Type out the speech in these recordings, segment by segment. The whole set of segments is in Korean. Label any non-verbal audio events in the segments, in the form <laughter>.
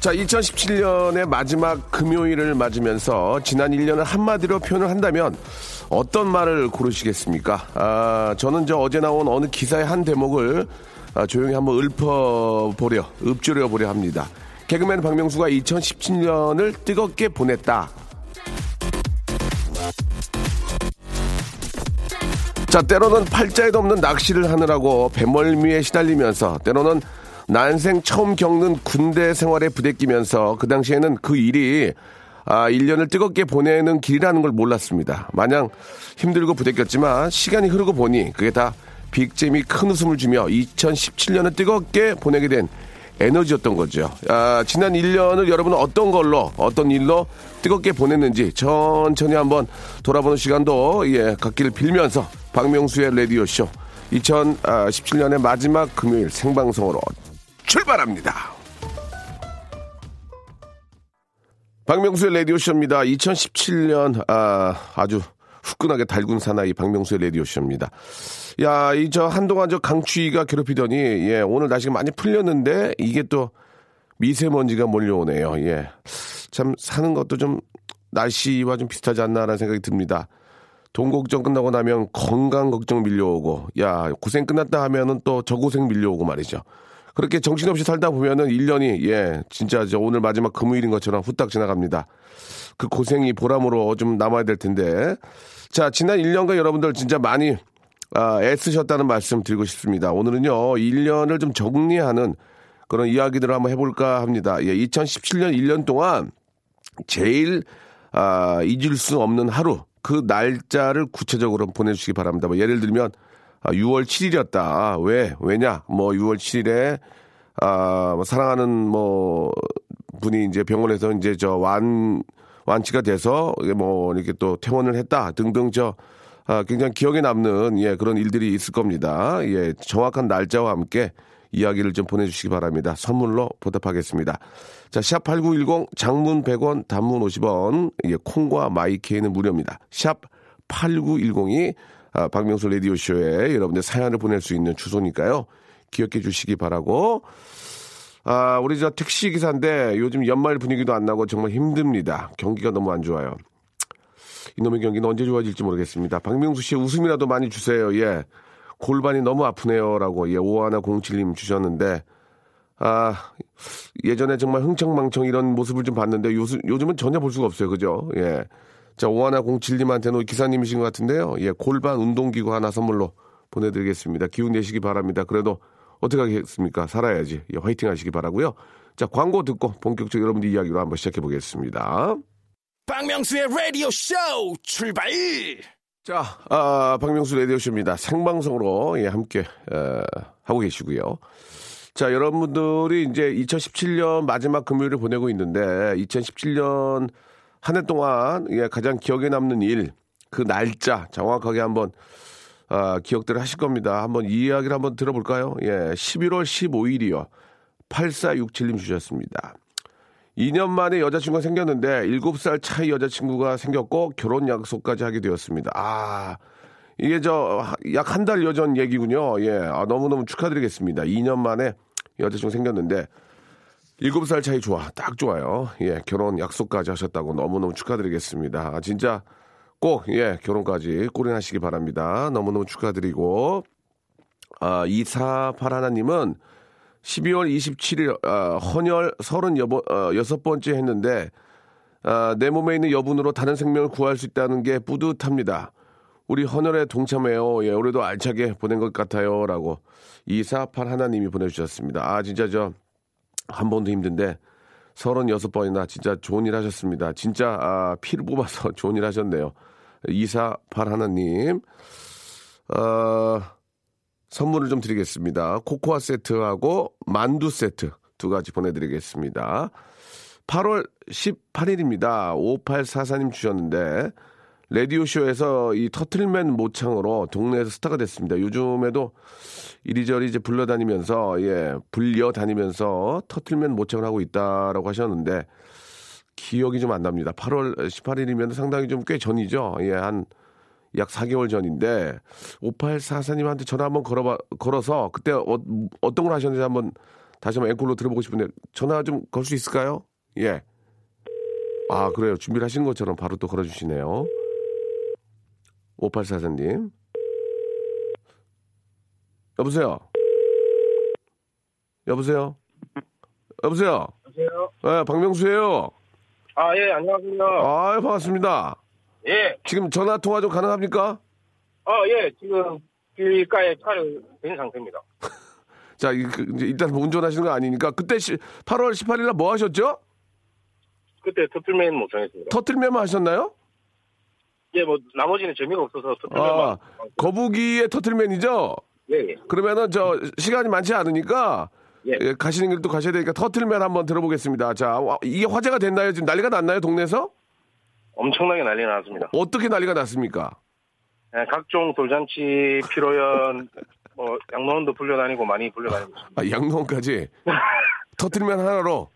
자, 2017년의 마지막 금요일을 맞으면서 지난 1년을 한마디로 표현을 한다면 어떤 말을 고르시겠습니까? 아, 저는 저 어제 나온 어느 기사의 한 대목을 아, 조용히 한번 읊어보려, 읊조려 보려 합니다. 개그맨 박명수가 2017년을 뜨겁게 보냈다. 자, 때로는 팔자에도 없는 낚시를 하느라고 배멀미에 시달리면서 때로는 난생 처음 겪는 군대 생활에 부대끼면서 그 당시에는 그 일이 아, 1년을 뜨겁게 보내는 길이라는 걸 몰랐습니다. 마냥 힘들고 부대꼈지만 시간이 흐르고 보니 그게 다 빅잼이 큰 웃음을 주며 2017년을 뜨겁게 보내게 된 에너지였던 거죠. 아, 지난 1년을 여러분은 어떤 걸로, 어떤 일로 뜨겁게 보냈는지 천천히 한번 돌아보는 시간도 예, 갖기를 빌면서 박명수의 라디오쇼 2017년의 마지막 금요일 생방송으로 출발합니다. 박명수의 라디오쇼입니다. 2017년, 아, 아주 후끈하게 달군 사나이 박명수의 라디오쇼입니다. 야, 이 저 한동안 저 강추위가 괴롭히더니, 예, 오늘 날씨가 많이 풀렸는데, 이게 또 미세먼지가 몰려오네요. 예. 참, 사는 것도 좀 날씨와 좀 비슷하지 않나라는 생각이 듭니다. 돈 걱정 끝나고 나면 건강 걱정 밀려오고, 야, 고생 끝났다 하면은 또 저고생 밀려오고 말이죠. 그렇게 정신없이 살다 보면은 1년이, 예, 진짜 저 오늘 마지막 금요일인 것처럼 후딱 지나갑니다. 그 고생이 보람으로 좀 남아야 될 텐데. 자, 지난 1년간 여러분들 진짜 많이 아, 애쓰셨다는 말씀 드리고 싶습니다. 오늘은요, 1년을 좀 정리하는 그런 이야기들을 한번 해볼까 합니다. 예, 2017년 1년 동안 제일 아, 잊을 수 없는 하루, 그 날짜를 구체적으로 보내주시기 바랍니다. 뭐 예를 들면, 아, 6월 7일이었다. 왜? 왜냐? 뭐 6월 7일에 아, 뭐 사랑하는 뭐 분이 이제 병원에서 이제 저 완 완치가 돼서 뭐 이렇게 또 퇴원을 했다 등등 저 아, 굉장히 기억에 남는 예 그런 일들이 있을 겁니다. 예 정확한 날짜와 함께 이야기를 좀 보내주시기 바랍니다. 선물로 보답하겠습니다. 자, 샵 8910 장문 100원, 단문 50원, 예, 콩과 마이케이는 무료입니다. 샵 8910이 아, 박명수 라디오쇼에 여러분들 사연을 보낼 수 있는 주소니까요. 기억해 주시기 바라고. 아, 우리 저 택시 기사인데 요즘 연말 분위기도 안 나고 정말 힘듭니다. 경기가 너무 안 좋아요. 이놈의 경기는 언제 좋아질지 모르겠습니다. 박명수 씨 웃음이라도 많이 주세요. 예. 골반이 너무 아프네요라고 예, 오하나 07님 주셨는데 아, 예전에 정말 흥청망청 이런 모습을 좀 봤는데 요즘, 요즘은 전혀 볼 수가 없어요. 그죠? 예. 자, 오하나 07님한테는 기사님이신 것 같은데요. 예, 골반 운동기구 하나 선물로 보내드리겠습니다. 기운 내시기 바랍니다. 그래도 어떻게 하겠습니까? 살아야지. 예, 화이팅 하시기 바라고요 자, 광고 듣고 본격적으로 여러분들 이야기로 한번 시작해 보겠습니다. 박명수의 라디오 쇼 출발! 자, 아, 박명수 라디오 쇼입니다. 생방송으로 예, 함께 에, 하고 계시고요. 자, 여러분들이 이제 2017년 마지막 금요일을 보내고 있는데 2017년 한 해 동안 예, 가장 기억에 남는 일, 그 날짜 정확하게 한번 아, 기억들을 하실 겁니다. 한번 이 이야기를 한번 들어볼까요? 예, 11월 15일이요. 8467님 주셨습니다. 2년 만에 여자친구가 생겼는데 7살 차이 여자친구가 생겼고 결혼 약속까지 하게 되었습니다. 아, 이게 저 약 한 달여 전 얘기군요. 예, 아, 너무너무 축하드리겠습니다. 2년 만에 여자친구 생겼는데 7살 차이 좋아. 딱 좋아요. 예, 결혼 약속까지 하셨다고 너무너무 축하드리겠습니다. 아, 진짜 꼭, 예, 결혼까지 꼬린하시기 바랍니다. 너무너무 축하드리고, 아, 248 하나님은 12월 27일, 아, 헌혈 36번째 했는데, 아, 내 몸에 있는 여분으로 다른 생명을 구할 수 있다는 게 뿌듯합니다. 우리 헌혈에 동참해요. 예, 올해도 알차게 보낸 것 같아요. 라고 248 하나님이 보내주셨습니다. 아, 진짜 저, 한 번도 힘든데, 36번이나 진짜 좋은 일 하셨습니다. 진짜, 아, 피를 뽑아서 <laughs> 좋은 일 하셨네요. 248 하나님, 어, 선물을 좀 드리겠습니다. 코코아 세트하고 만두 세트 두 가지 보내드리겠습니다. 8월 18일입니다. 5844님 주셨는데, 라디오쇼에서 이 터틀맨 모창으로 동네에서 스타가 됐습니다. 요즘에도 이리저리 이제 불러다니면서, 예, 불려다니면서 터틀맨 모창을 하고 있다라고 하셨는데, 기억이 좀 안 납니다. 8월 18일이면 상당히 좀 꽤 전이죠. 예, 한 약 4개월 전인데 5844님한테 전화 한번 걸어봐 걸어서 그때 어, 어떤 걸 하셨는지 한번 다시 한번 앵콜로 들어보고 싶은데 전화 좀 걸 수 있을까요? 예. 아 그래요. 준비를 하신 것처럼 바로 또 걸어주시네요. 5844님. 여보세요. 여보세요. 여보세요. 여보세요? 예, 박명수예요. 아, 예, 안녕하세요. 아, 반갑습니다. 예. 지금 전화 통화 좀 가능합니까? 아, 예, 지금 길가에 차를 댄 상태입니다. <laughs> 자, 이- 그, 일단 뭐 운전하시는 거 아니니까 그때 시, 8월 18일 날 뭐 하셨죠? 그때 터틀맨 못 정했습니다. 터틀맨만 하셨나요? 예, 뭐, 나머지는 재미가 없어서 아, 터틀맨만. 거북이의 터틀맨이죠? 예, 예. 그러면은 저 시간이 많지 않으니까 예. 예, 가시는 길도 가셔야 되니까 터틀맨 한번 들어보겠습니다. 자, 와, 이게 화제가 됐나요? 지금 난리가 났나요? 동네에서? 엄청나게 난리 났습니다. 어떻게 난리가 났습니까? 예, 각종 돌잔치, 피로연, <laughs> 뭐, 양로원도 불려다니고 많이 불려다니고 있습니다. 아, 양농까지 <laughs> 터틀맨 하나로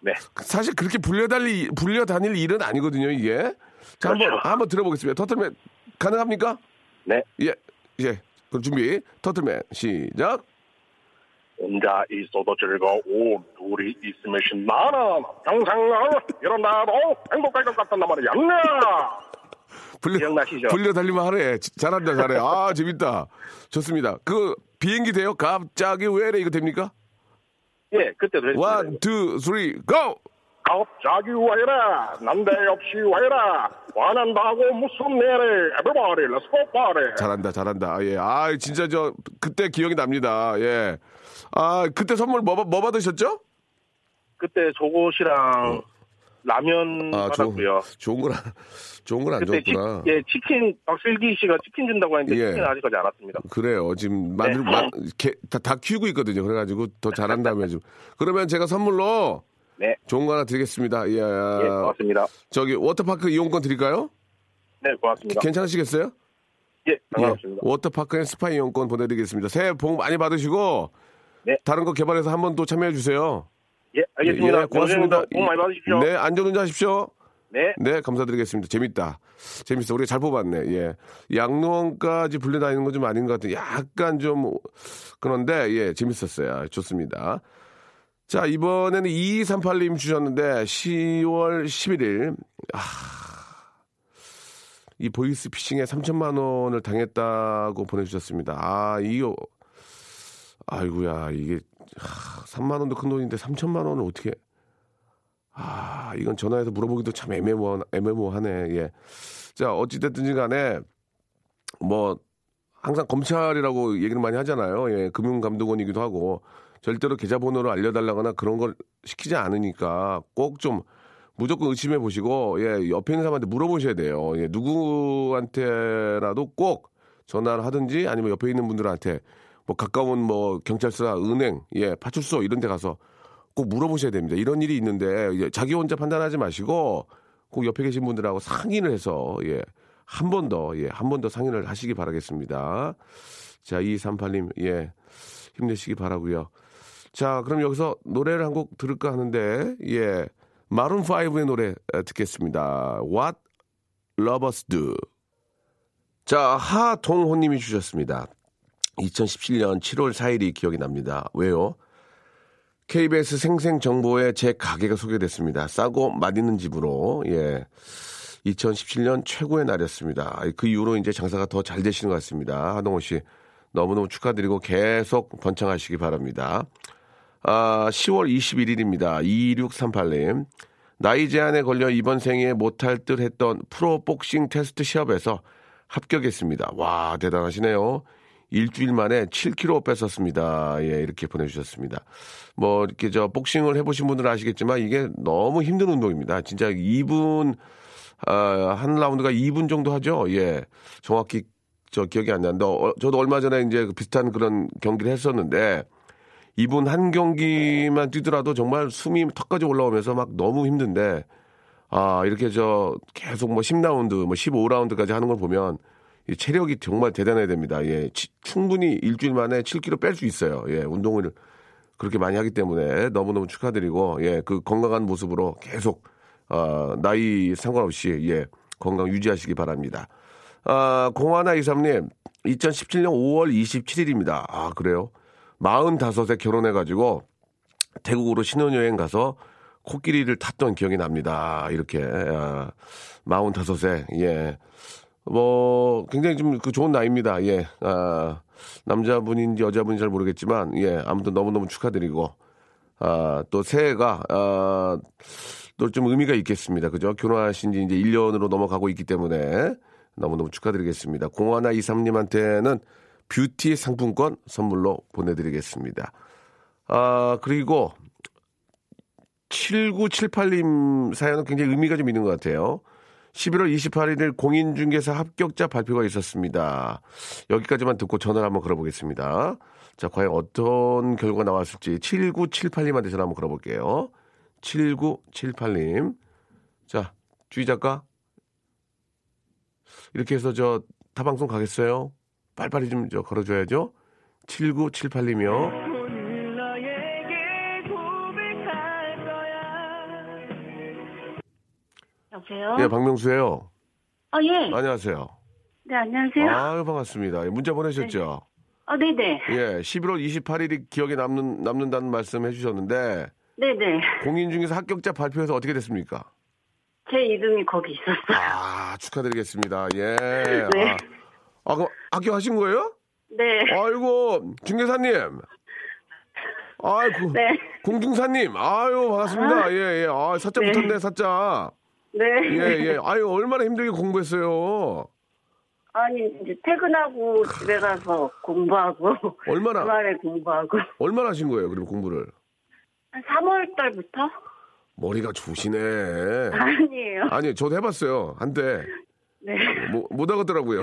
네. 사실 그렇게 불려다닐 불려다닐 일은 아니거든요, 이게. 자, 한번 그렇죠. 한번 들어보겠습니다. 터틀맨 가능합니까? 네. 예, 예. 그럼 준비. 터틀맨 시작. 혼자 있어도 즐거운 둘이 있으면 신나는 평생을 이런 나도 행복할 것 같단 말이야. 불려 기억나시죠? 불려 달리면 하래. 지- 잘한다, 잘해. 아, <laughs> 재밌다. 좋습니다. 그 비행기 돼요? 갑자기 왜래 이거 됩니까? 예, 그때도 했습니다. 원, 투, 쓰리, 고! 갑자기 와이라 난데없이 와이라 화난다고 무슨 내래 everybody let's go party 잘한다, 잘한다. 예. 아, 진짜 저 그때 기억이 납니다. 예. 아, 그때 선물 뭐, 받- 뭐 받으셨죠? 그때 속옷이랑 라면 아, 받았고요 좋은 건, 안- 좋은 건 안 좋았구나. 예, 치킨 박슬기 씨가 치킨 준다고 했는데 예. 치킨 아직까지 안 왔습니다 그래요. 지금 만들, 네. 마- 개- 다, 다 키우고 있거든요. 그래가지고 더 잘한다며 좀. 그러면 제가 선물로 네, 좋은 거 하나 드리겠습니다. 예. 예 고맙습니다 저기 워터파크 이용권 드릴까요? 네 고맙습니다 괜찮으시겠어요? 예 반갑습니다 예. 워터파크 and 스파 이용권 보내드리겠습니다. 새해 복 많이 받으시고 네. 다른 거 개발해서 한 번 또 참여해 주세요. 예 알겠습니다 예, 고맙습니다. 복 많이 받으십시오 네, 안전운전 하십시오. 네. 네, 감사드리겠습니다. 재밌다. 재밌어. 우리가 잘 뽑았네. 예. 양로원까지 불려다니는 건 좀 아닌 것 같은 약간 좀 그런데 예, 재밌었어요. 좋습니다. 자, 이번에는 2238님 주셨는데 10월 11일 아, 이 보이스 피싱에 3천만 원을 당했다고 보내주셨습니다. 아, 이거 아이고야 이게 아, 3만 원도 큰 돈인데 3천만 원을 어떻게 아, 이건 전화해서 물어보기도 참 애매모, 애매모하네. 예. 자, 어찌됐든지 간에, 뭐, 항상 검찰이라고 얘기를 많이 하잖아요. 예, 금융감독원이기도 하고, 절대로 계좌번호를 알려달라거나 그런 걸 시키지 않으니까 꼭 좀 무조건 의심해 보시고, 예, 옆에 있는 사람한테 물어보셔야 돼요. 예, 누구한테라도 꼭 전화를 하든지 아니면 옆에 있는 분들한테 뭐 가까운 뭐 경찰서나 은행, 예, 파출소 이런 데 가서 꼭 물어보셔야 됩니다. 이런 일이 있는데 이제 자기 혼자 판단하지 마시고 꼭 옆에 계신 분들하고 상의를 해서 예. 한 번 더, 예, 한 번 더 상의를 하시기 바라겠습니다. 자, 2238님, 예, 힘내시기 바라고요 자, 그럼 여기서 노래를 한 곡 들을까 하는데, 예, 마룬5의 노래 에, 듣겠습니다. What Lovers Do. 자, 하동호님이 주셨습니다. 2017년 7월 4일이 기억이 납니다. 왜요? KBS 생생정보에 제 가게가 소개됐습니다. 싸고 맛있는 집으로, 예. 2017년 최고의 날이었습니다. 그 이후로 이제 장사가 더 잘 되시는 것 같습니다. 하동호 씨. 너무너무 축하드리고 계속 번창하시기 바랍니다. 아, 10월 21일입니다. 2638님. 나이 제한에 걸려 이번 생에 못할 듯 했던 프로 복싱 테스트 시합에서 합격했습니다. 와, 대단하시네요. 일주일 만에 7kg 뺐었습니다. 예, 이렇게 보내주셨습니다. 뭐, 이렇게 저 복싱을 해보신 분들은 아시겠지만 이게 너무 힘든 운동입니다. 진짜 2분, 아, 한 라운드가 2분 정도 하죠. 예. 정확히 저 기억이 안 나는데, 어, 저도 얼마 전에 이제 비슷한 그런 경기를 했었는데, 이분 한 경기만 뛰더라도 정말 숨이 턱까지 올라오면서 막 너무 힘든데 아 이렇게 저 계속 뭐 10라운드 뭐 15라운드까지 하는 걸 보면 이 체력이 정말 대단해야 됩니다. 예, 치- 충분히 일주일 만에 7kg 뺄 수 있어요. 예, 운동을 그렇게 많이 하기 때문에 너무너무 축하드리고 예, 그 건강한 모습으로 계속 어, 나이 상관없이 예, 건강 유지하시기 바랍니다. 아, 공하나 이삼님 2017년 5월 27일입니다. 아, 그래요? 45세 결혼해가지고 태국으로 신혼여행 가서 코끼리를 탔던 기억이 납니다. 이렇게, 아, 45세, 예. 뭐, 굉장히 좀 그 좋은 나이입니다. 예. 아, 남자분인지 여자분인지 잘 모르겠지만, 예. 아무튼 너무너무 축하드리고, 아, 또 새해가, 아, 또 좀 의미가 있겠습니다. 그죠? 결혼하신 지 이제 1년으로 넘어가고 있기 때문에 너무너무 축하드리겠습니다. 공하나 이삼님한테는 뷰티 상품권 선물로 보내드리겠습니다. 아, 그리고 7978님 사연은 굉장히 의미가 좀 있는 것 같아요. 11월 28일 공인중개사 합격자 발표가 있었습니다. 여기까지만 듣고 전화를 한번 걸어보겠습니다. 자, 과연 어떤 결과가 나왔을지 7978님한테 전화 한번 걸어볼게요. 7978님. 자, 주희 작가. 이렇게 해서 저 타방송 가겠어요? 빨리빨리 좀 저 걸어줘야죠. 7978님이요. 여보세요? 예, 박명수예요. 아, 예. 안녕하세요. 네, 안녕하세요. 아, 반갑습니다. 예, 문자 보내셨죠? 네네. 예, 11월 28일이 기억에 남는, 남는다는 말씀 해주셨는데, 네네. 공인 중에서 합격자 발표해서 어떻게 됐습니까? 제 이름이 거기 있었어요. 아, 축하드리겠습니다. 예. <laughs> 네. 아, 아, 그럼 합격하신 거예요? 네. 아이고, 중개사님. 아이고, 네. 공중사님. 아유, 반갑습니다. 예, 예. 아, 사자 네. 붙었네, 사자. 네. 예, 예. 아유, 얼마나 힘들게 공부했어요. 아니, 이제 퇴근하고 집에 가서 공부하고, 얼마나, 주말에 공부하고. 얼마나 하신 거예요, 그럼 공부를? 한 3월 달부터? 머리가 좋으시네. 아니에요. 아니, 저도 해봤어요. 한때. 네. 뭐, 못 하겠더라고요.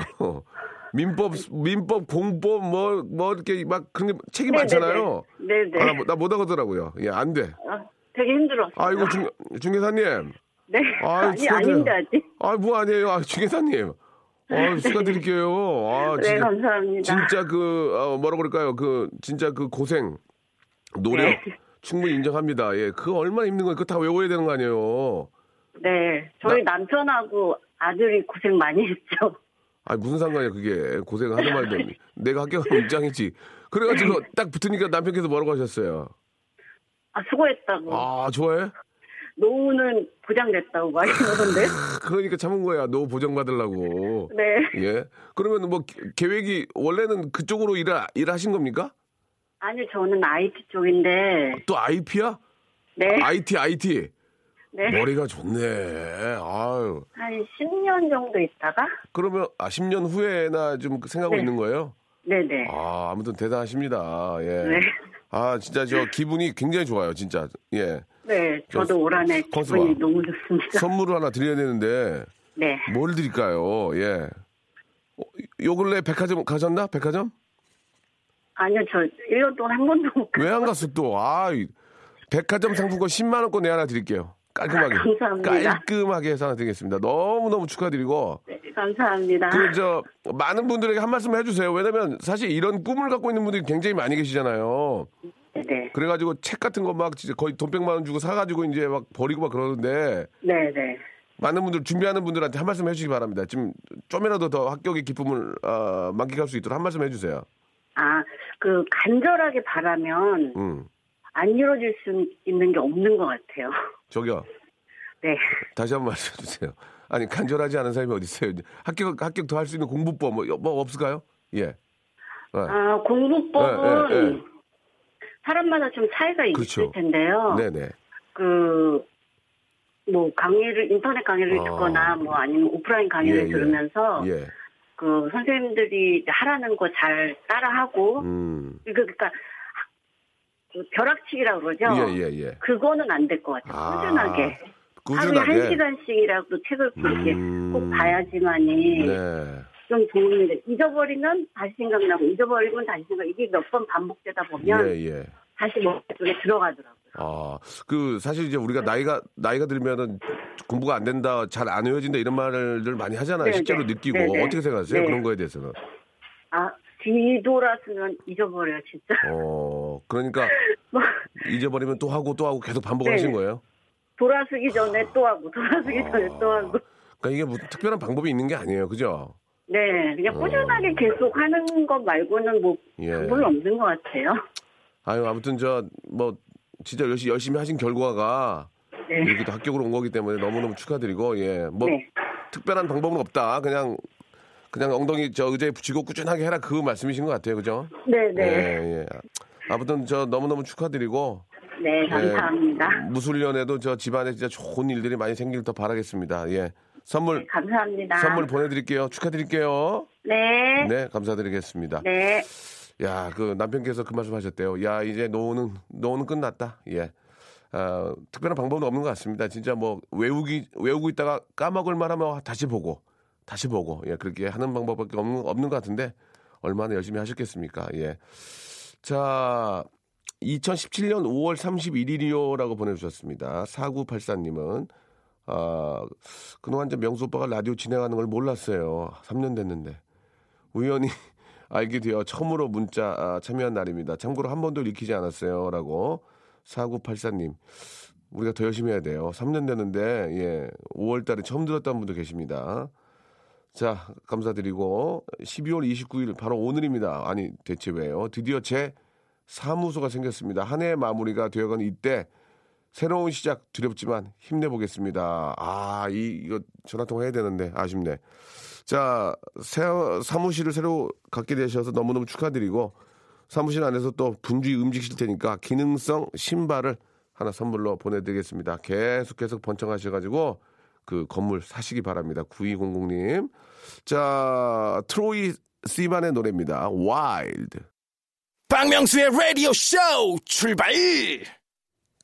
민법, 민법, 공법, 뭐, 뭐, 이렇게 막, 그런 게 책이 많잖아요. 네네. 아, 나 못 하겠더라고요. 예, 안 돼. 아, 되게 힘들었어요. 아이고, 중, 중개사님. 네. 아유, 아니. 아닌데, 아직. 아, 뭐 아니에요. 아, 중개사님. 아, 축하드릴게요. 아, 네, 진짜, 감사합니다. 진짜 그, 어, 뭐라고 그럴까요? 그, 진짜 그 고생, 노력, 네. 충분히 인정합니다. 예, 그거 얼마나 힘든 거예요. 그거 다 외워야 되는 거 아니에요. 네. 저희 남편하고 아들이 고생 많이 했죠. 아 무슨 상관이야 그게 고생을 하는 말도. 내가 합격하면 입장이지. 그래가지고 딱 붙으니까 남편께서 뭐라고 하셨어요? 아, 수고했다고. 아 좋아해? 노후는 보장됐다고 많이 그러던데. 그러니까 참은 거야. 너 보장 받으려고. 네. 예. 그러면 뭐 기- 계획이 원래는 그쪽으로 일 일하신 겁니까? 아니, 저는 IT 쪽인데, 또 IP야? 네. IT IT. 네. 머리가 좋네. 아유. 한 10년 정도 있다가? 그러면 아 10년 후에나 좀 생각하고 네. 있는 거예요? 네네. 아 아무튼 대단하십니다. 예. 네. 아 진짜 저 기분이 굉장히 좋아요. 진짜. 예. 네, 저 저도 올 한해. 기분이 너무 좋습니다. 선물을 하나 드려야 되는데 네. 뭘 드릴까요? 예. 어, 요 근래 백화점 가셨나? 백화점? 아니요, 저 1년 동안 한 번도 못왜안 갔어 또? 아, 이 백화점 상품권 10만 원권 내 하나 드릴게요. 깔끔하게. 감사합니다. 깔끔하게 해서 드리겠습니다. 너무 너무 축하드리고 네, 감사합니다. 그저 많은 분들에게 한 말씀 해주세요. 왜냐면 사실 이런 꿈을 갖고 있는 분들이 굉장히 많이 계시잖아요. 네, 그래가지고 책 같은 거 막 진짜 거의 돈 100만 원 주고 사가지고 이제 막 버리고 막 그러는데 네, 네. 많은 분들 준비하는 분들한테 한 말씀 해주시기 바랍니다. 지금 좀이라도 더 합격의 기쁨을 어, 만끽할 수 있도록 한 말씀 해주세요. 아, 그 간절하게 바라면 음, 안 이루어질 수 있는 게 없는 것 같아요. 저기요. 네. 다시 한 번 말씀해 주세요. 아니 간절하지 않은 사람이 어디 있어요? 합격 합격 더 할 수 있는 공부법 뭐, 뭐 없을까요? 예. 네. 아, 공부법은 네, 네, 네. 사람마다 좀 차이가 그렇죠. 있을 텐데요. 네네. 그, 뭐, 강의를, 인터넷 강의를 아. 듣거나, 뭐, 아니면 오프라인 강의를 예, 예. 들으면서, 예. 그, 선생님들이 하라는 거 잘 따라하고, 음. 그, 그러니까, 그 벼락치기라고 그러죠? 예, 예, 예. 그거는 안 될 것 같아요. 아, 꾸준하게. 하루에 꾸준하게. 한 시간씩이라도 책을 그렇게 음. 꼭 봐야지만이 네. 좀 도움이 돼. 잊어버리면 다시 생각나고, 잊어버리면 다시 생각. 이게 몇 번 반복되다 보면 예, 예. 다시 머릿속에 들어가더라고요. 아, 그 사실 이제 우리가 나이가 나이가 들면은 공부가 안 된다, 잘 안 외워진다 이런 말을 많이 하잖아요. 네, 실제로 네. 느끼고 네, 네. 어떻게 생각하세요? 네. 그런 거에 대해서는. 아, 뒤돌아서면 잊어버려요, 진짜. 어, 그러니까 <laughs> 뭐, 잊어버리면 또 하고 또 하고 계속 반복을 네. 하신 거예요. 돌아서기 전에 또 하고, 돌아서기 전에 또 하고. 그러니까 이게 무슨 특별한 방법이 있는 게 아니에요, 그죠? 네, 그냥 꾸준하게 계속 하는 것 말고는 뭐, 어. 예. 방법이 없는 것 같아요. 아유, 아무튼 저 뭐 진짜 열심히 열심히 하신 결과가 네. 이렇게 또 합격으로 온 거기 때문에 너무너무 축하드리고 예, 뭐 네. 특별한 방법은 없다. 그냥 그냥 엉덩이 저 의자에 붙이고 꾸준하게 해라 그 말씀이신 것 같아요, 그죠? 네, 네. 예, 예. 아무튼 저 너무너무 축하드리고 네, 감사합니다. 예, 무술년에도 저 집안에 진짜 좋은 일들이 많이 생길 더 바라겠습니다. 예. 선물 네, 감사합니다. 선물 보내드릴게요. 축하드릴게요. 네. 네, 감사드리겠습니다. 네. 야, 그 남편께서 그 말씀 하셨대요. 야, 이제 노후는, 노후는 끝났다. 예. 아, 특별한 방법은 없는 것 같습니다. 진짜 뭐 외우기, 외우고 있다가 까먹을 만 하면 다시 보고, 다시 보고, 예, 그렇게 하는 방법밖에 없는, 없는 것 같은데, 얼마나 열심히 하셨겠습니까? 예. 자, 2017년 5월 31일이요라고 보내주셨습니다. 4984님은, 아, 그동안 이제 명수 오빠가 라디오 진행하는 걸 몰랐어요. 3년 됐는데. 우연히 <laughs> 알게 되어 처음으로 문자 아, 참여한 날입니다. 참고로 한 번도 읽히지 않았어요. 라고 4984님. 우리가 더 열심히 해야 돼요. 3년 됐는데, 예, 5월 달에 처음 들었다는 분도 계십니다. 자, 감사드리고, 12월 29일, 바로 오늘입니다. 아니, 대체 왜요? 드디어 제 사무소가 생겼습니다. 한 해의 마무리가 되어가는 이때, 새로운 시작 두렵지만 힘내보겠습니다. 아, 이, 이거 전화 통화 해야 되는데, 아쉽네. 자, 새, 사무실을 새로 갖게 되셔서 너무너무 축하드리고, 사무실 안에서 또 분주히 움직이실 테니까 기능성 신발을 하나 선물로 보내드리겠습니다. 계속 계속 번창하셔가지고 그 건물 사시기 바랍니다. 9200님. 자, 트로이 시반의 노래입니다. Wild. 박명수의 라디오 쇼 출발!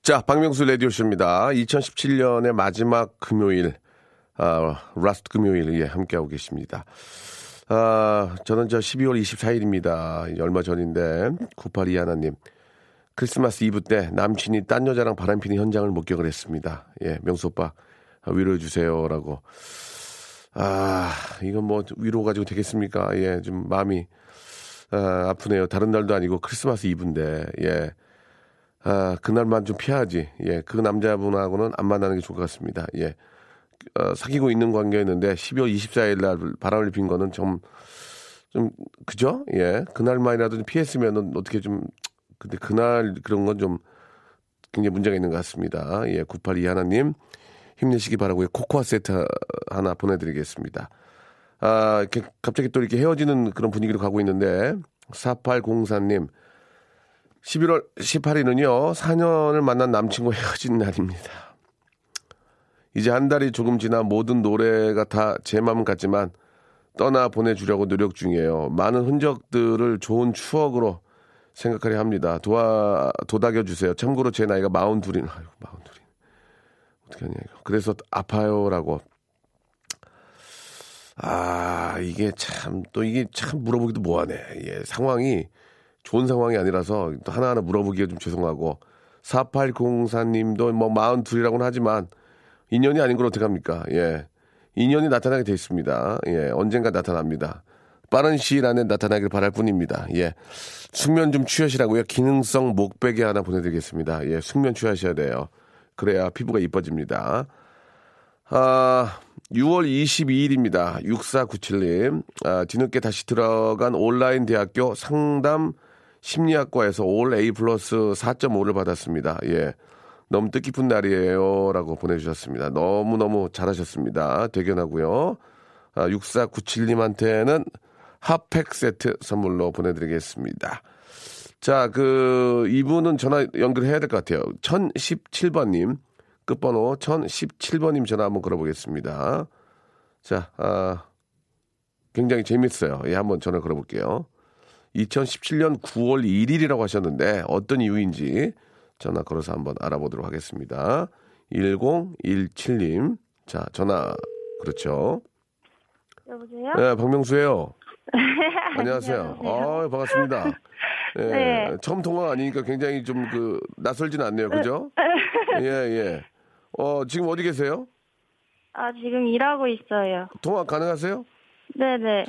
자, 박명수 라디오 쇼입니다. 2017년의 마지막 금요일, 아, last 금요일, 예, 함께하고 계십니다. 아, 저는 저 12월 24일입니다. 얼마 전인데, 98이 하나님. 크리스마스 이브 때 남친이 딴 여자랑 바람피는 현장을 목격을 했습니다. 예, 명수 오빠, 위로해 주세요라고. 아, 이건 뭐 위로 가지고 되겠습니까? 예, 좀 마음이, 아, 아프네요. 다른 날도 아니고 크리스마스 이브인데, 예. 아, 그날만 좀 피하지. 예, 그 남자분하고는 안 만나는 게 좋을 것 같습니다. 예. 어, 사귀고 있는 관계였는데 12월 24일 날 바람을 핀 거는 좀, 좀, 그죠? 예. 그날만이라도 좀 피했으면은 어떻게 좀, 근데 그날 그런 건 좀 굉장히 문제가 있는 것 같습니다. 예, 982 하나님 힘내시기 바라고요. 코코아 세트 하나 보내드리겠습니다. 아, 이렇게 갑자기 또 이렇게 헤어지는 그런 분위기로 가고 있는데 4804님 11월 18일은요, 4년을 만난 남친과 헤어진 날입니다. 이제 한 달이 조금 지나 모든 노래가 다 제 마음 같지만 떠나 보내주려고 노력 중이에요. 많은 흔적들을 좋은 추억으로 생각하려 합니다. 도와, 도닥여 주세요. 참고로 제 나이가 42인, 아유, 42인. 어떻게 하냐. 그래서 아파요라고. 아, 이게 참, 또 이게 참 물어보기도 뭐하네. 예, 상황이 좋은 상황이 아니라서 또 하나하나 물어보기가 좀 죄송하고 4804님도 뭐 42이라고는 하지만 인연이 아닌 걸 어떡합니까? 예. 인연이 나타나게 돼 있습니다. 예. 언젠가 나타납니다. 빠른 시일 안에 나타나길 바랄 뿐입니다. 예. 숙면 좀 취하시라고요. 기능성 목베개 하나 보내드리겠습니다. 예. 숙면 취하셔야 돼요. 그래야 피부가 이뻐집니다. 아, 6월 22일입니다. 6497님. 아, 뒤늦게 다시 들어간 온라인 대학교 상담 심리학과에서 올 A 플러스 4.5를 받았습니다. 예. 너무 뜻깊은 날이에요. 라고 보내주셨습니다. 너무너무 잘하셨습니다. 대견하고요. 아, 6497님한테는 핫팩 세트 선물로 보내드리겠습니다. 자, 그, 이분은 전화 연결해야 될 것 같아요. 1017번님. 끝번호 1017번님 전화 한번 걸어보겠습니다. 자, 아, 굉장히 재밌어요. 예, 한번 전화 걸어볼게요. 2017년 9월 1일이라고 하셨는데 어떤 이유인지 전화 걸어서 한번 알아보도록 하겠습니다. 1017님. 자, 전화. 그렇죠. 여보세요? 네, 박명수예요. <laughs> 안녕하세요. 아, 반갑습니다. <laughs> 예, 네. 처음 통화 아니니까 굉장히 좀 그 낯설진 않네요. 그죠? <laughs> 예, 예. 어, 지금 어디 계세요? 아, 지금 일하고 있어요. 통화 가능하세요? 네 네.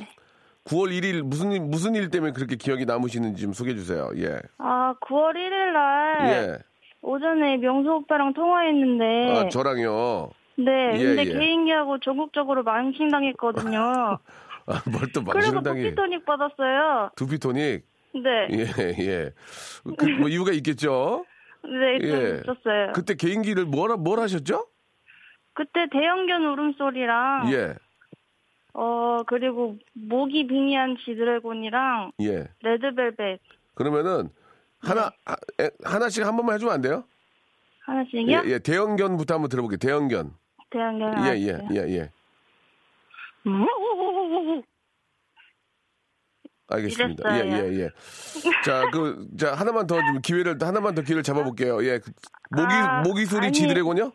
9월 1일 무슨 일, 무슨 일 때문에 그렇게 기억이 남으시는지 좀 소개해 주세요. 예. 아, 9월 1일 날 예. 오전에 명수 오빠랑 통화했는데 아, 저랑요. 네, 예, 근데 예. 개인기하고 전국적으로 망신당했거든요. 아, 뭘또 그리고 도피토닉 받았어요. 두피토닉. 네, 예, 예. 그, 뭐 이유가 있겠죠? 네, 좀 예. 있었어요. 그때 개인기를 뭐라, 뭘 하셨죠? 그때 대형견 울음소리랑 예, 어 그리고 모기 빙의한 지드래곤이랑 예. 레드벨벳 그러면은 하나, 네. 하, 에, 하나씩 한 번만 해주면 안 돼요? 하나씩요? 예, 예. 대형견부터 한번 들어볼게요. 대형견. 대형견 예, 예, 알았어요. 예, 예. 알겠습니다. 예, 이랬어요. 예, 예. 자, 그, 자, 하나만 더 좀 기회를, 하나만 더 기회를 잡아 볼게요. 예. 그 모기, 아, 모기 소리 아니. 지드래곤요?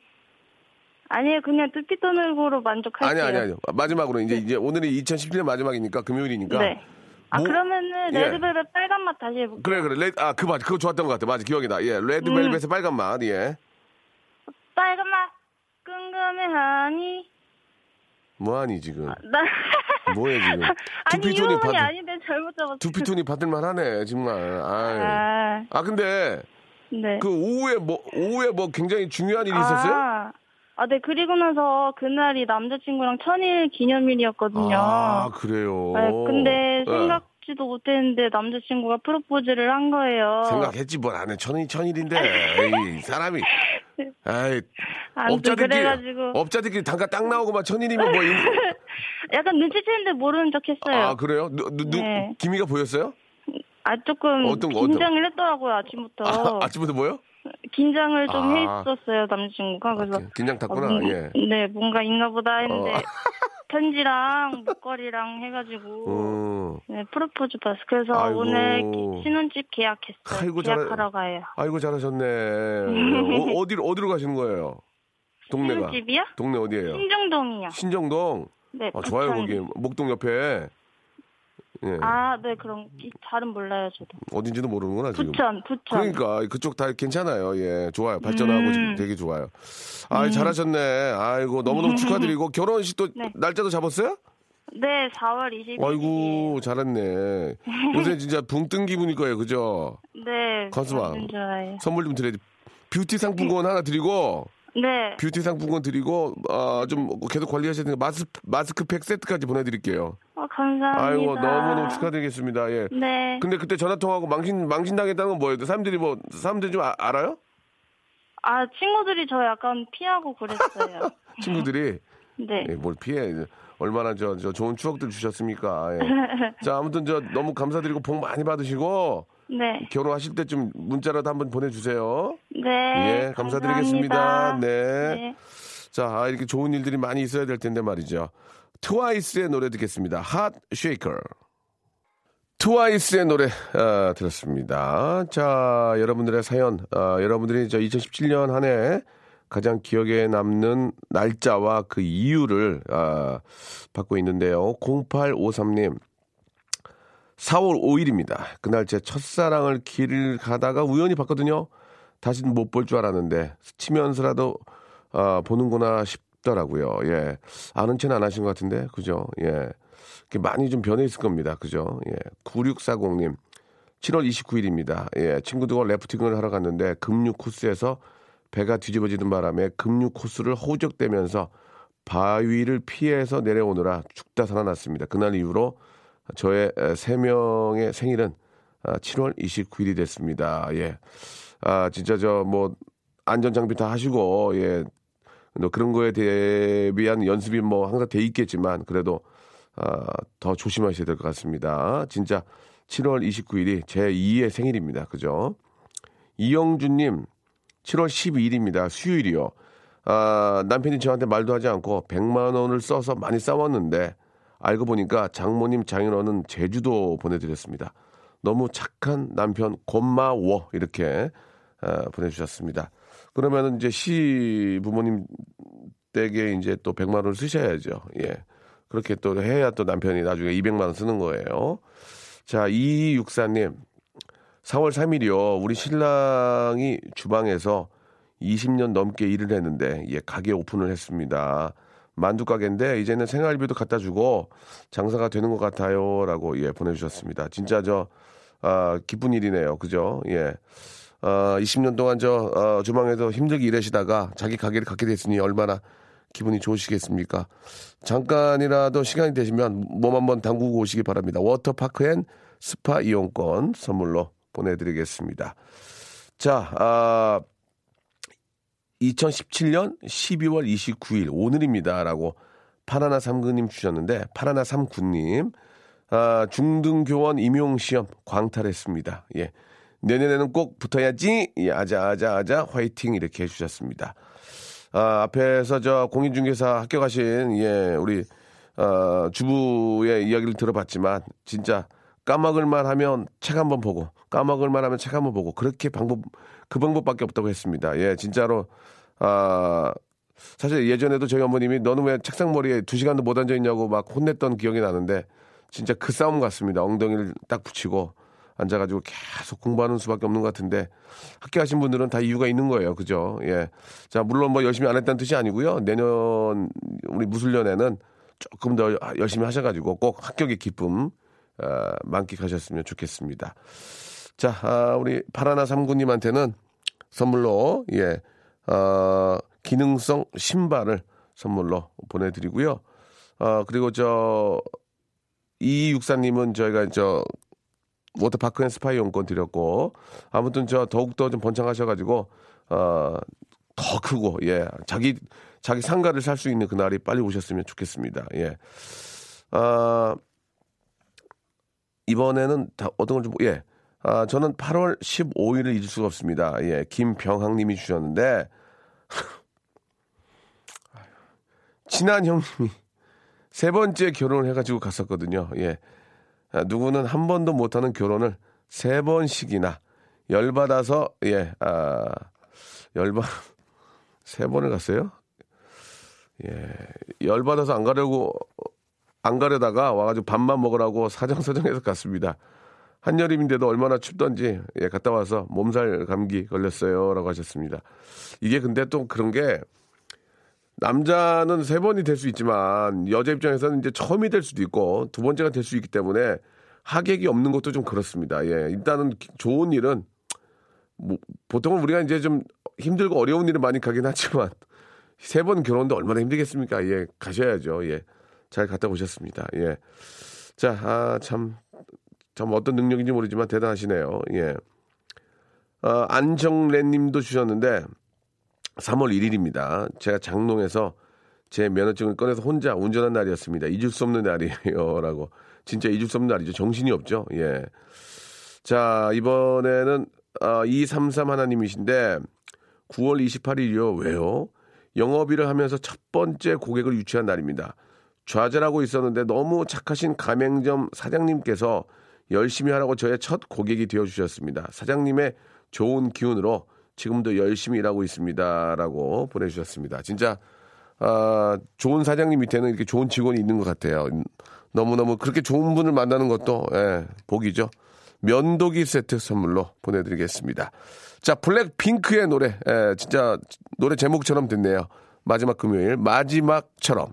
아니에요, 그냥 두피토닉으로 만족할게요. 아니, 아니, 아니요. 마지막으로, 이제, 이제 오늘이 2017년 마지막이니까, 금요일이니까. 네. 아 뭐- 그러면은 예. 레드벨벳 빨간 맛 다시 해볼게요. 그래, 그래. 레, 아, 그 맛, 그거 좋았던 것 같아. 맞아, 기억이다. 예. 레드벨벳의 빨간 맛, 예. 빨간 맛 궁금해하니 뭐하니, 지금. 나 <laughs> 뭐해, 지금. 아니 이 두피토닉 부분이 받을, 아닌데 잘못 잡았어. 두피톤이 받을 만 하네, 정말. 아유. 아, 아, 근데, 네. 그 오후에 뭐, 오후에 뭐 굉장히 중요한 일이 있었어요? 아, 아, 네. 그리고 나서 그날이 남자친구랑 천일 기념일이었거든요. 아, 그래요. 네, 근데 예. 생각 지도 못했는데 남자친구가 프로포즈를 한 거예요. 생각했지 뭘 안 해. 천이 천일인데. <laughs> 에이, 사람이. <laughs> 아이, 안 업자들끼리, 그래가지고 업자들끼리 단가 딱 나오고 막 천일이면 뭐. 이- <laughs> 약간 눈치챘는데 모르는 척했어요. 아, 그래요? 누, 누, 누, 네. 기미가 보였어요? 아, 조금 어떤 거, 어떤- 긴장을 했더라고요 아침부터. 아, <laughs> 아침부터 뭐요? 긴장을 좀 아. 했었어요 남자친구가 그래서 긴장 탔구나, 어, 뭐- 예. 네 뭔가 있나 보다 했는데 어. 편지랑 목걸이랑 해가지고 음. 네, 프로포즈 받았어 그래서 아이고. 오늘 기- 신혼집 계약했어요 아이고, 잘하- 계약하러 가요 아이고, 잘하셨네. <laughs> 어, 어디로, 어디로 가시는 거예요? 동네가. 신혼집이요? 동네 어디예요? 신정동이요 신정동. 네 어, 좋아요. 거기. 목동 옆에. 예. 아 네 그럼 이- 잘은 몰라요 저도 어딘지도 모르는구나, 지금. 부천 부천 그러니까 그쪽 다 괜찮아요. 예, 좋아요. 발전하고 음. 지금 되게 좋아요. 아, 잘하셨네. 아이고 너무너무 <laughs> 축하드리고 결혼식 또 네. 날짜도 잡았어요? 네 4월 20일 아이고 잘했네. <laughs> 요새 진짜 붕 뜬 기분일 거예요, 그죠? 네 좋아요 선물 좀 드려야지. 뷰티 상품권 하나 드리고 네 뷰티 상품권 드리고 아, 좀 계속 관리하셔야 되니까 마스 마스크팩 세트까지 보내드릴게요. 어, 감사합니다 아이고 너무너무 축하드리겠습니다. 예. 네 근데 그때 전화 통화하고 망신 망신 당했다는 건 뭐예요? 사람들이 뭐 사람들이 좀 아- 알아요? 아, 친구들이 저 약간 피하고 그랬어요. <laughs> 친구들이 네. 예, 뭘 피해. 얼마나 저, 저 좋은 추억들 주셨습니까. 예. <laughs> 자, 아무튼 저 너무 감사드리고 복 많이 받으시고 네. 결혼하실 때 좀 문자라도 한번 보내주세요. 네. 예, 감사드리겠습니다. 감사합니다. 네. 네. 자, 아, 이렇게 좋은 일들이 많이 있어야 될 텐데 말이죠. 트와이스의 노래 듣겠습니다. 핫 쉐이커. 트와이스의 노래 아, 들었습니다. 자, 여러분들의 사연, 아, 여러분들이 저 2017년 한 해 가장 기억에 남는 날짜와 그 이유를 아, 받고 있는데요. 0853님. 4월 5일입니다. 그날 제 첫사랑을 길을 가다가 우연히 봤거든요. 다시는 못 볼 줄 알았는데 스치면서라도 아, 보는구나 싶더라고요. 예. 아는 체는 안 하신 것 같은데, 그죠? 예. 많이 좀 변해 있을 겁니다. 그죠? 예. 9640님. 7월 29일입니다. 예. 친구들과 래프팅을 하러 갔는데 급류 코스에서 배가 뒤집어지는 바람에 급류 코스를 허우적대면서 바위를 피해서 내려오느라 죽다 살아났습니다. 그날 이후로 저의 에, 세 명의 생일은 아, 7월 29일이 됐습니다. 예. 아, 진짜 저 뭐 안전 장비 다 하시고 예. 뭐 그런 거에 대비한 연습이 뭐 항상 돼 있겠지만 그래도 아, 더 조심하셔야 될 것 같습니다. 진짜 7월 29일이 제 2의 생일입니다. 그죠? 이영준님, 7월 12일입니다. 수요일이요. 아, 남편이 저한테 말도 하지 않고 100만 원을 써서 많이 싸웠는데 알고 보니까 장모님 장인어른 제주도 보내드렸습니다. 너무 착한 남편 고마워 이렇게 아, 보내주셨습니다. 그러면 이제 시 부모님 댁에 이제 또 100만 원을 쓰셔야죠. 예. 그렇게 또 해야 또 남편이 나중에 200만 원 쓰는 거예요. 자, 이육사님 4월 3일이요. 우리 신랑이 주방에서 20년 넘게 일을 했는데 예, 가게 오픈을 했습니다. 만두 가게인데 이제는 생활비도 갖다 주고 장사가 되는 것 같아요라고 예, 보내 주셨습니다. 진짜 저 아, 기쁜 일이네요. 그죠? 예. 아, 20년 동안 저 어, 주방에서 힘들게 일하시다가 자기 가게를 갖게 됐으니 얼마나 기분이 좋으시겠습니까? 잠깐이라도 시간이 되시면 몸 한번 담그고 오시기 바랍니다. 워터파크 and 스파 이용권 선물로 보내드리겠습니다. 자, 아, 2017년 12월 29일 오늘입니다라고 파라나 삼구님 주셨는데 파라나 삼구님 아, 중등교원 임용시험 광탈했습니다. 예. 내년에는 꼭 붙어야지. 예, 아자, 아자, 아자, 화이팅. 이렇게 해주셨습니다. 아, 앞에서 저 공인중개사 합격하신, 예, 우리, 어, 주부의 이야기를 들어봤지만, 진짜 까먹을만 하면 책 한번 보고, 까먹을만 하면 책 한번 보고, 그렇게 방법, 그 방법밖에 없다고 했습니다. 예, 진짜로, 아, 사실 예전에도 저희 어머님이 너는 왜 책상 머리에 두 시간도 못 앉아 있냐고 막 혼냈던 기억이 나는데, 진짜 그 싸움 같습니다. 엉덩이를 딱 붙이고 앉아가지고 계속 공부하는 수밖에 없는 것 같은데 학교하신 분들은 다 이유가 있는 거예요. 그죠? 예. 자, 물론 뭐 열심히 안 했다는 뜻이 아니고요. 내년 우리 무술년에는 조금 더 열심히 하셔가지고 꼭 합격의 기쁨 어, 만끽하셨으면 좋겠습니다. 자, 아, 우리 파라나 삼구님한테는 선물로 예, 어, 기능성 신발을 선물로 보내드리고요. 어, 그리고 저 이육사님은 저희가 저 워터파크 and 스파 이용권 드렸고 아무튼 저 더욱더 좀 번창하셔가지고 어 더 크고 예 자기 자기 상가를 살 수 있는 그날이 빨리 오셨으면 좋겠습니다 예 아, 이번에는 다 어떤 걸 좀 예. 아, 저는 8월 15일을 잊을 수가 없습니다. 예, 김병학 님이 주셨는데, 친한 형님이 세 번째 결혼을 해가지고 갔었거든요. 예. 아, 누구는 한 번도 못하는 결혼을 세 번씩이나 열받아서, 예, 아, 열받, 세 번을 갔어요? 예, 열받아서 안 가려고, 안 가려다가 와가지고 밥만 먹으라고 사정사정해서 갔습니다. 한여름인데도 얼마나 춥던지, 예, 갔다 와서 몸살 감기 걸렸어요. 라고 하셨습니다. 이게 근데 또 그런 게, 남자는 세 번이 될 수 있지만 여자 입장에서는 이제 처음이 될 수도 있고 두 번째가 될 수 있기 때문에 하객이 없는 것도 좀 그렇습니다. 예, 일단은 좋은 일은 뭐 보통은 우리가 이제 좀 힘들고 어려운 일을 많이 가긴 하지만 <laughs> 세 번 결혼도 얼마나 힘들겠습니까? 예, 가셔야죠. 예, 잘 갔다 오셨습니다. 예, 자, 아, 참, 참 어떤 능력인지 모르지만 대단하시네요. 예, 아, 안정래 님도 주셨는데 3월 1일입니다. 제가 장롱에서 제 면허증을 꺼내서 혼자 운전한 날이었습니다. 잊을 수 없는 날이에요. <laughs> 라고. 진짜 잊을 수 없는 날이죠. 정신이 없죠. 예. 자, 이번에는, 아, 233 하나님이신데, 9월 28일이요. 왜요? 영업일을 하면서 첫 번째 고객을 유치한 날입니다. 좌절하고 있었는데 너무 착하신 가맹점 사장님께서 열심히 하라고 저의 첫 고객이 되어주셨습니다. 사장님의 좋은 기운으로 지금도 열심히 일하고 있습니다 라고 보내주셨습니다. 진짜 아, 좋은 사장님 밑에는 이렇게 좋은 직원이 있는 것 같아요. 너무너무 그렇게 좋은 분을 만나는 것도 예, 복이죠. 면도기 세트 선물로 보내드리겠습니다. 자, 블랙핑크의 노래, 예, 진짜 노래 제목처럼 됐네요. 마지막 금요일, 마지막처럼.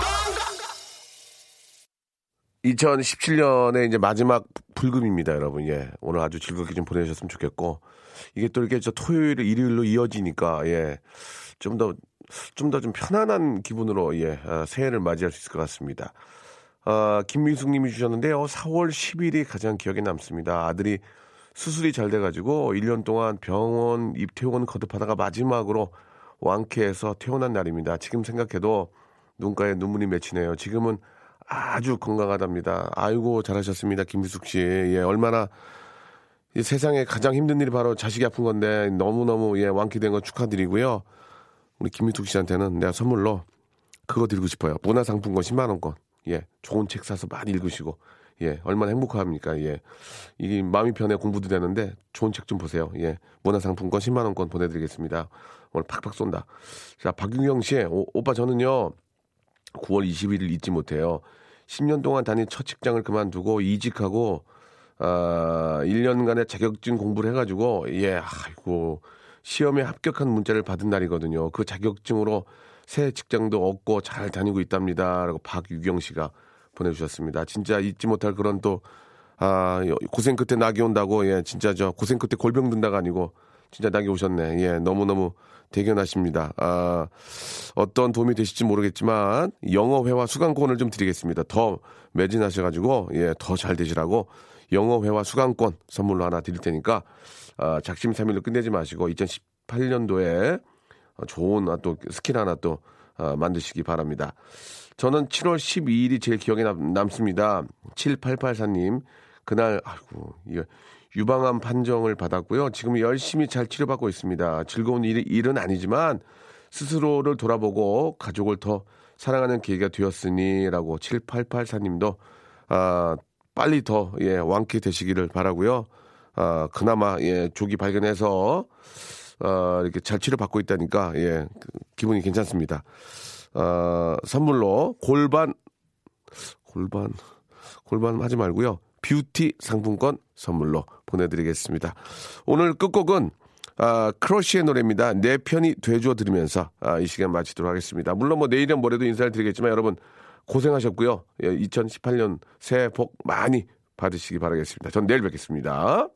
2017년의 이제 마지막 불금입니다, 여러분. 예. 오늘 아주 즐겁게 좀 보내셨으면 좋겠고. 이게 또 이렇게 저 토요일, 일요일로 이어지니까, 예. 좀 더, 좀 더 좀 편안한 기분으로, 예. 아, 새해를 맞이할 수 있을 것 같습니다. 아, 김민숙 님이 주셨는데요. 4월 10일이 가장 기억에 남습니다. 아들이 수술이 잘 돼가지고 1년 동안 병원 입퇴원 거듭하다가 마지막으로 완쾌해서 퇴원한 날입니다. 지금 생각해도 눈가에 눈물이 맺히네요. 지금은 아주 건강하답니다. 아이고 잘하셨습니다, 김미숙 씨. 예, 얼마나 이 세상에 가장 힘든 일이 바로 자식이 아픈 건데 너무 너무 예 완쾌된 거 축하드리고요. 우리 김미숙 씨한테는 내가 선물로 그거 드리고 싶어요. 문화상품권 10만 원권. 예, 좋은 책 사서 많이 읽으시고 예, 얼마나 행복합니까? 예, 이게 마음이 편해 공부도 되는데 좋은 책 좀 보세요. 예, 문화상품권 10만 원권 보내 드리겠습니다. 오늘 팍팍 쏜다. 자, 박윤경 씨, 오, 오빠 저는요 9월 20일을 잊지 못해요. 10년 동안 다닌 첫 직장을 그만두고 이직하고 아, 1년간의 자격증 공부를 해가지고 예, 아이고 시험에 합격한 문자를 받은 날이거든요. 그 자격증으로 새 직장도 얻고 잘 다니고 있답니다. 라고 박유경 씨가 보내주셨습니다. 진짜 잊지 못할 그런 또 아, 고생 끝에 낙이 온다고 예, 진짜 저 고생 끝에 골병 든다가 아니고 진짜 낙이 오셨네. 예, 너무너무 대견하십니다. 아, 어떤 도움이 되실지 모르겠지만 영어 회화 수강권을 좀 드리겠습니다. 더 매진하셔가지고 예, 더 잘 되시라고 영어 회화 수강권 선물로 하나 드릴 테니까 아, 작심삼일로 끝내지 마시고 2018년도에 좋은 아, 또 스킬 하나 또 아, 만드시기 바랍니다. 저는 7월 12일이 제일 기억에 남, 남습니다. 7884님 그날 아이고 이거 유방암 판정을 받았고요. 지금 열심히 잘 치료받고 있습니다. 즐거운 일, 일은 아니지만 스스로를 돌아보고 가족을 더 사랑하는 계기가 되었으니라고 7884님도 아, 빨리 더 예, 완쾌 되시기를 바라고요. 아, 그나마 예, 조기 발견해서 아, 이렇게 잘 치료받고 있다니까 예, 그, 기분이 괜찮습니다. 아, 선물로 골반 골반 골반 하지 말고요. 뷰티 상품권 선물로 보내드리겠습니다. 오늘 끝곡은 아, 크러쉬의 노래입니다. 내 편이 돼줘 드리면서 아, 이 시간 마치도록 하겠습니다. 물론 뭐 내일은 모레도 인사를 드리겠지만 여러분 고생하셨고요. 예, 2018년 새해 복 많이 받으시기 바라겠습니다. 전 내일 뵙겠습니다.